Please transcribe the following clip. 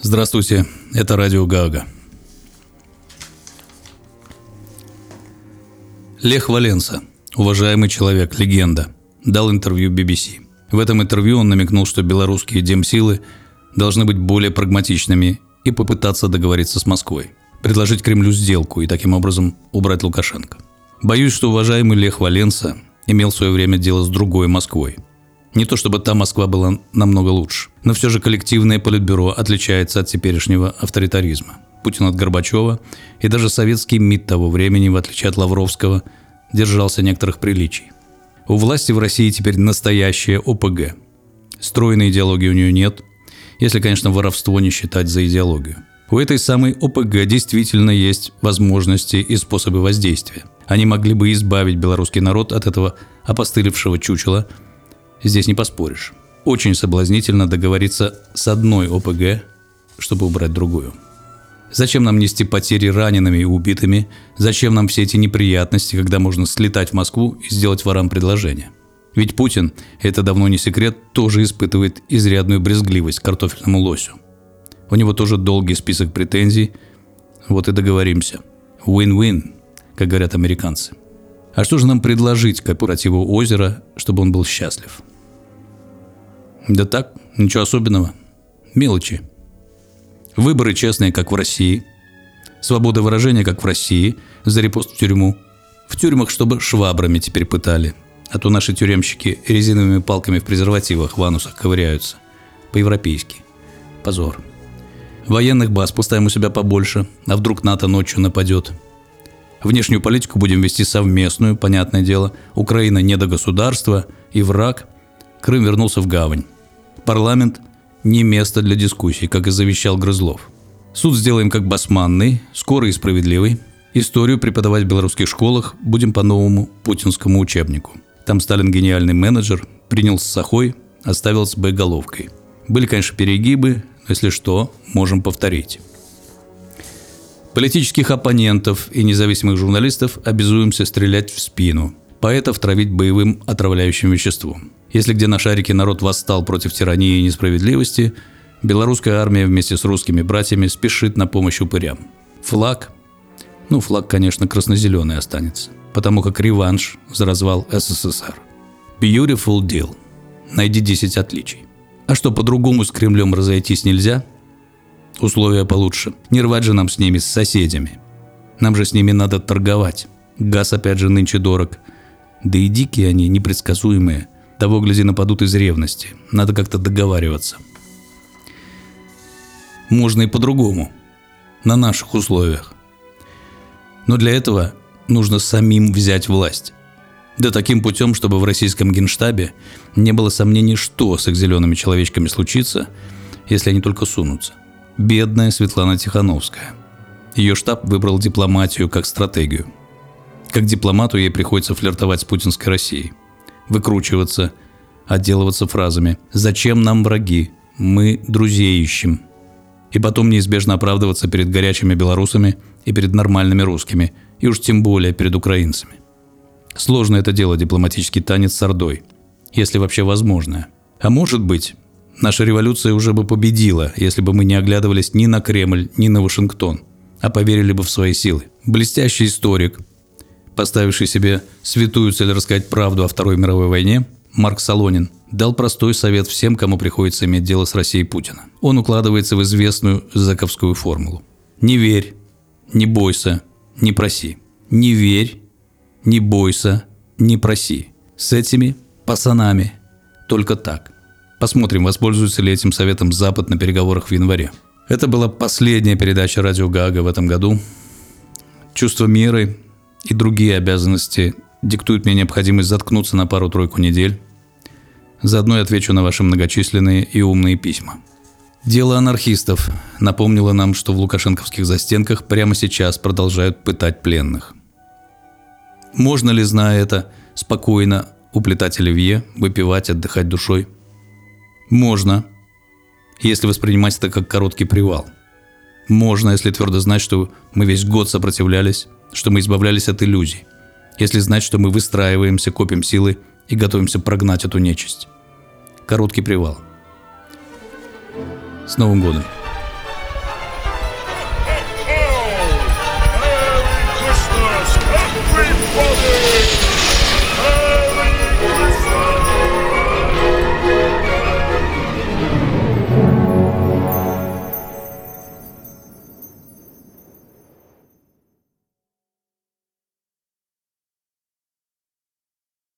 Здравствуйте, это радио Гага. Лех Валенса, уважаемый человек, легенда, дал интервью BBC. В этом интервью он намекнул, что белорусские демсилы должны быть более прагматичными и попытаться договориться с Москвой, предложить Кремлю сделку и таким образом убрать Лукашенко. Боюсь, что уважаемый Лех Валенса имел в свое время дело с другой Москвой. Не то чтобы та Москва была намного лучше, но все же коллективное политбюро отличается от теперешнего авторитаризма. Путин от Горбачева и даже советский МИД того времени, в отличие от Лавровского, держался некоторых приличий. У власти в России теперь настоящая ОПГ. Стройной идеологии у нее нет, если, конечно, воровство не считать за идеологию. У этой самой ОПГ действительно есть возможности и способы воздействия. Они могли бы избавить белорусский народ от этого опостылевшего чучела. Здесь не поспоришь. Очень соблазнительно договориться с одной ОПГ, чтобы убрать другую. Зачем нам нести потери ранеными и убитыми? Зачем нам все эти неприятности, когда можно слетать в Москву и сделать ворам предложение? Ведь Путин, это давно не секрет, тоже испытывает изрядную брезгливость к картофельному лосю. У него тоже долгий список претензий. Вот и договоримся. Win-win, как говорят американцы. А что же нам предложить кооперативу озера, чтобы он был счастлив? Да так, ничего особенного. Мелочи. Выборы честные, как в России. Свобода выражения, как в России. За репост в тюрьму. В тюрьмах, чтобы швабрами теперь пытали. А то наши тюремщики резиновыми палками в презервативах в анусах ковыряются. По-европейски. Позор. Военных баз поставим у себя побольше, а вдруг НАТО ночью нападет. Внешнюю политику будем вести совместную, понятное дело. Украина не до государства и враг. Крым вернулся в гавань. Парламент не место для дискуссий, как и завещал Грызлов. Суд сделаем как басманный, скорый и справедливый. Историю преподавать в белорусских школах будем по новому путинскому учебнику. Там Сталин гениальный менеджер, принял с сахой, оставил с Б-головкой. Были, конечно, перегибы, но если что, можем повторить. Политических оппонентов и независимых журналистов обязуемся стрелять в спину, поэтов травить боевым отравляющим веществом. Если где на шарике народ восстал против тирании и несправедливости, белорусская армия вместе с русскими братьями спешит на помощь упырям. Флаг, ну флаг, конечно, красно-зеленый останется, потому как реванш за развал СССР. Beautiful deal. Найди 10 отличий. А что, по-другому с Кремлем разойтись нельзя? Условия получше. Не рвать же нам с ними, с соседями. Нам же с ними надо торговать. Газ опять же нынче дорог. Да и дикие они, непредсказуемые – того, гляди, нападут из ревности. Надо как-то договариваться. Можно и по-другому. На наших условиях. Но для этого нужно самим взять власть. Да таким путем, чтобы в российском генштабе не было сомнений, что с их зелеными человечками случится, если они только сунутся. Бедная Светлана Тихановская. Ее штаб выбрал дипломатию как стратегию. Как дипломату ей приходится флиртовать с путинской Россией – выкручиваться, отделываться фразами «Зачем нам враги? Мы друзей ищем». И потом неизбежно оправдываться перед горячими белорусами и перед нормальными русскими, и уж тем более перед украинцами. Сложно это дело дипломатический танец с Ордой, если вообще возможное. А может быть, наша революция уже бы победила, если бы мы не оглядывались ни на Кремль, ни на Вашингтон, а поверили бы в свои силы. Блестящий историк, поставивший себе святую цель рассказать правду о Второй мировой войне, Марк Солонин, дал простой совет всем, кому приходится иметь дело с Россией Путина. Он укладывается в известную заковскую формулу. Не верь, не бойся, не проси. Не верь, не бойся, не проси. С этими пацанами только так. Посмотрим, воспользуется ли этим советом Запад на переговорах в январе. Это была последняя передача радио Гага в этом году. Чувство меры и другие обязанности диктуют мне необходимость заткнуться на пару-тройку недель. Заодно я отвечу на ваши многочисленные и умные письма. Дело анархистов напомнило нам, что в лукашенковских застенках прямо сейчас продолжают пытать пленных. Можно ли, зная это, спокойно уплетать оливье, выпивать, отдыхать душой? Можно, если воспринимать это как короткий привал. Можно, если твердо знать, что мы весь год сопротивлялись, что мы избавлялись от иллюзий, если знать, что мы выстраиваемся, копим силы и готовимся прогнать эту нечисть. Короткий привал. С Новым годом!